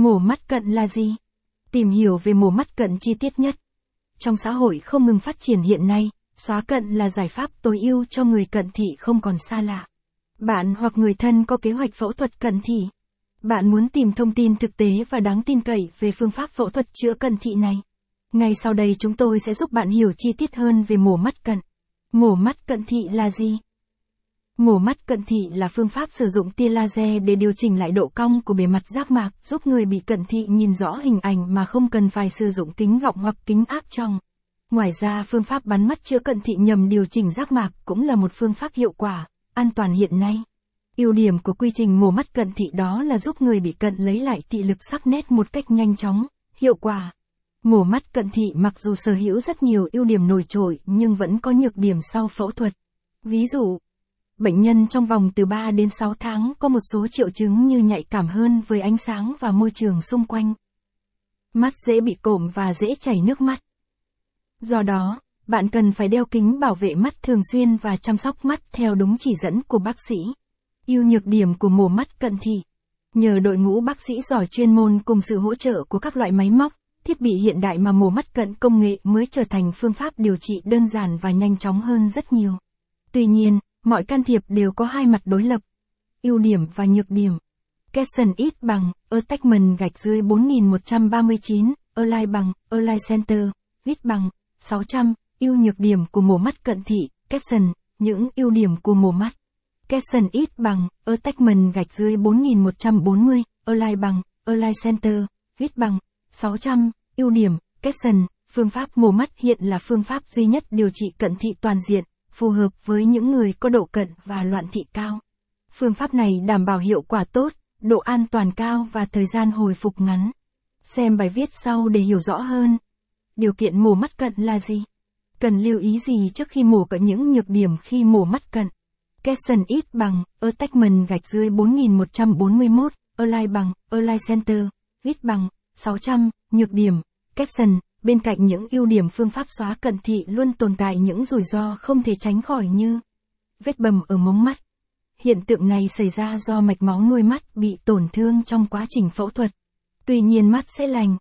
Mổ mắt cận là gì? Tìm hiểu về mổ mắt cận chi tiết nhất. Trong xã hội không ngừng phát triển hiện nay, xóa cận là giải pháp tối ưu cho người cận thị không còn xa lạ. Bạn hoặc người thân có kế hoạch phẫu thuật cận thị. Bạn muốn tìm thông tin thực tế và đáng tin cậy về phương pháp phẫu thuật chữa cận thị này. Ngay sau đây chúng tôi sẽ giúp bạn hiểu chi tiết hơn về mổ mắt cận. Mổ mắt cận thị là gì? Mổ mắt cận thị là phương pháp sử dụng tia laser để điều chỉnh lại độ cong của bề mặt giác mạc, giúp người bị cận thị nhìn rõ hình ảnh mà không cần phải sử dụng kính gọng hoặc kính áp tròng. Ngoài ra, phương pháp bắn mắt chữa cận thị nhằm điều chỉnh giác mạc cũng là một phương pháp hiệu quả, an toàn hiện nay. Ưu điểm của quy trình mổ mắt cận thị đó là giúp người bị cận lấy lại thị lực sắc nét một cách nhanh chóng, hiệu quả. Mổ mắt cận thị mặc dù sở hữu rất nhiều ưu điểm nổi trội nhưng vẫn có nhược điểm sau phẫu thuật. Ví dụ, bệnh nhân trong vòng từ 3 đến 6 tháng có một số triệu chứng như nhạy cảm hơn với ánh sáng và môi trường xung quanh. Mắt dễ bị cộm và dễ chảy nước mắt. Do đó, bạn cần phải đeo kính bảo vệ mắt thường xuyên và chăm sóc mắt theo đúng chỉ dẫn của bác sĩ. Ưu nhược điểm của mổ mắt cận thị. Nhờ đội ngũ bác sĩ giỏi chuyên môn cùng sự hỗ trợ của các loại máy móc, thiết bị hiện đại mà mổ mắt cận công nghệ mới trở thành phương pháp điều trị đơn giản và nhanh chóng hơn rất nhiều. Tuy nhiên, mọi can thiệp đều có hai mặt đối lập. Ưu điểm và nhược điểm. Capson ít bằng, attachment gạch dưới 4139, align bằng, align center, ít bằng, 600, ưu nhược điểm của mổ mắt cận thị, caption, những ưu điểm của mổ mắt. Capson ít bằng, attachment gạch dưới 4140, align bằng, align center, ít bằng, 600, ưu điểm, caption, phương pháp mổ mắt hiện là phương pháp duy nhất điều trị cận thị toàn diện, phù hợp với những người có độ cận và loạn thị cao. Phương pháp này đảm bảo hiệu quả tốt, độ an toàn cao và thời gian hồi phục ngắn. Xem bài viết sau để hiểu rõ hơn. Điều kiện mổ mắt cận là gì? Cần lưu ý gì trước khi mổ cận những nhược điểm khi mổ mắt cận? Capson ít bằng, attachment gạch dưới 4141, align bằng, align center, ít bằng, 600, nhược điểm, caption, bên cạnh những ưu điểm phương pháp xóa cận thị luôn tồn tại những rủi ro không thể tránh khỏi như vết bầm ở mống mắt. Hiện tượng này xảy ra do mạch máu nuôi mắt bị tổn thương trong quá trình phẫu thuật. Tuy nhiên mắt sẽ lành,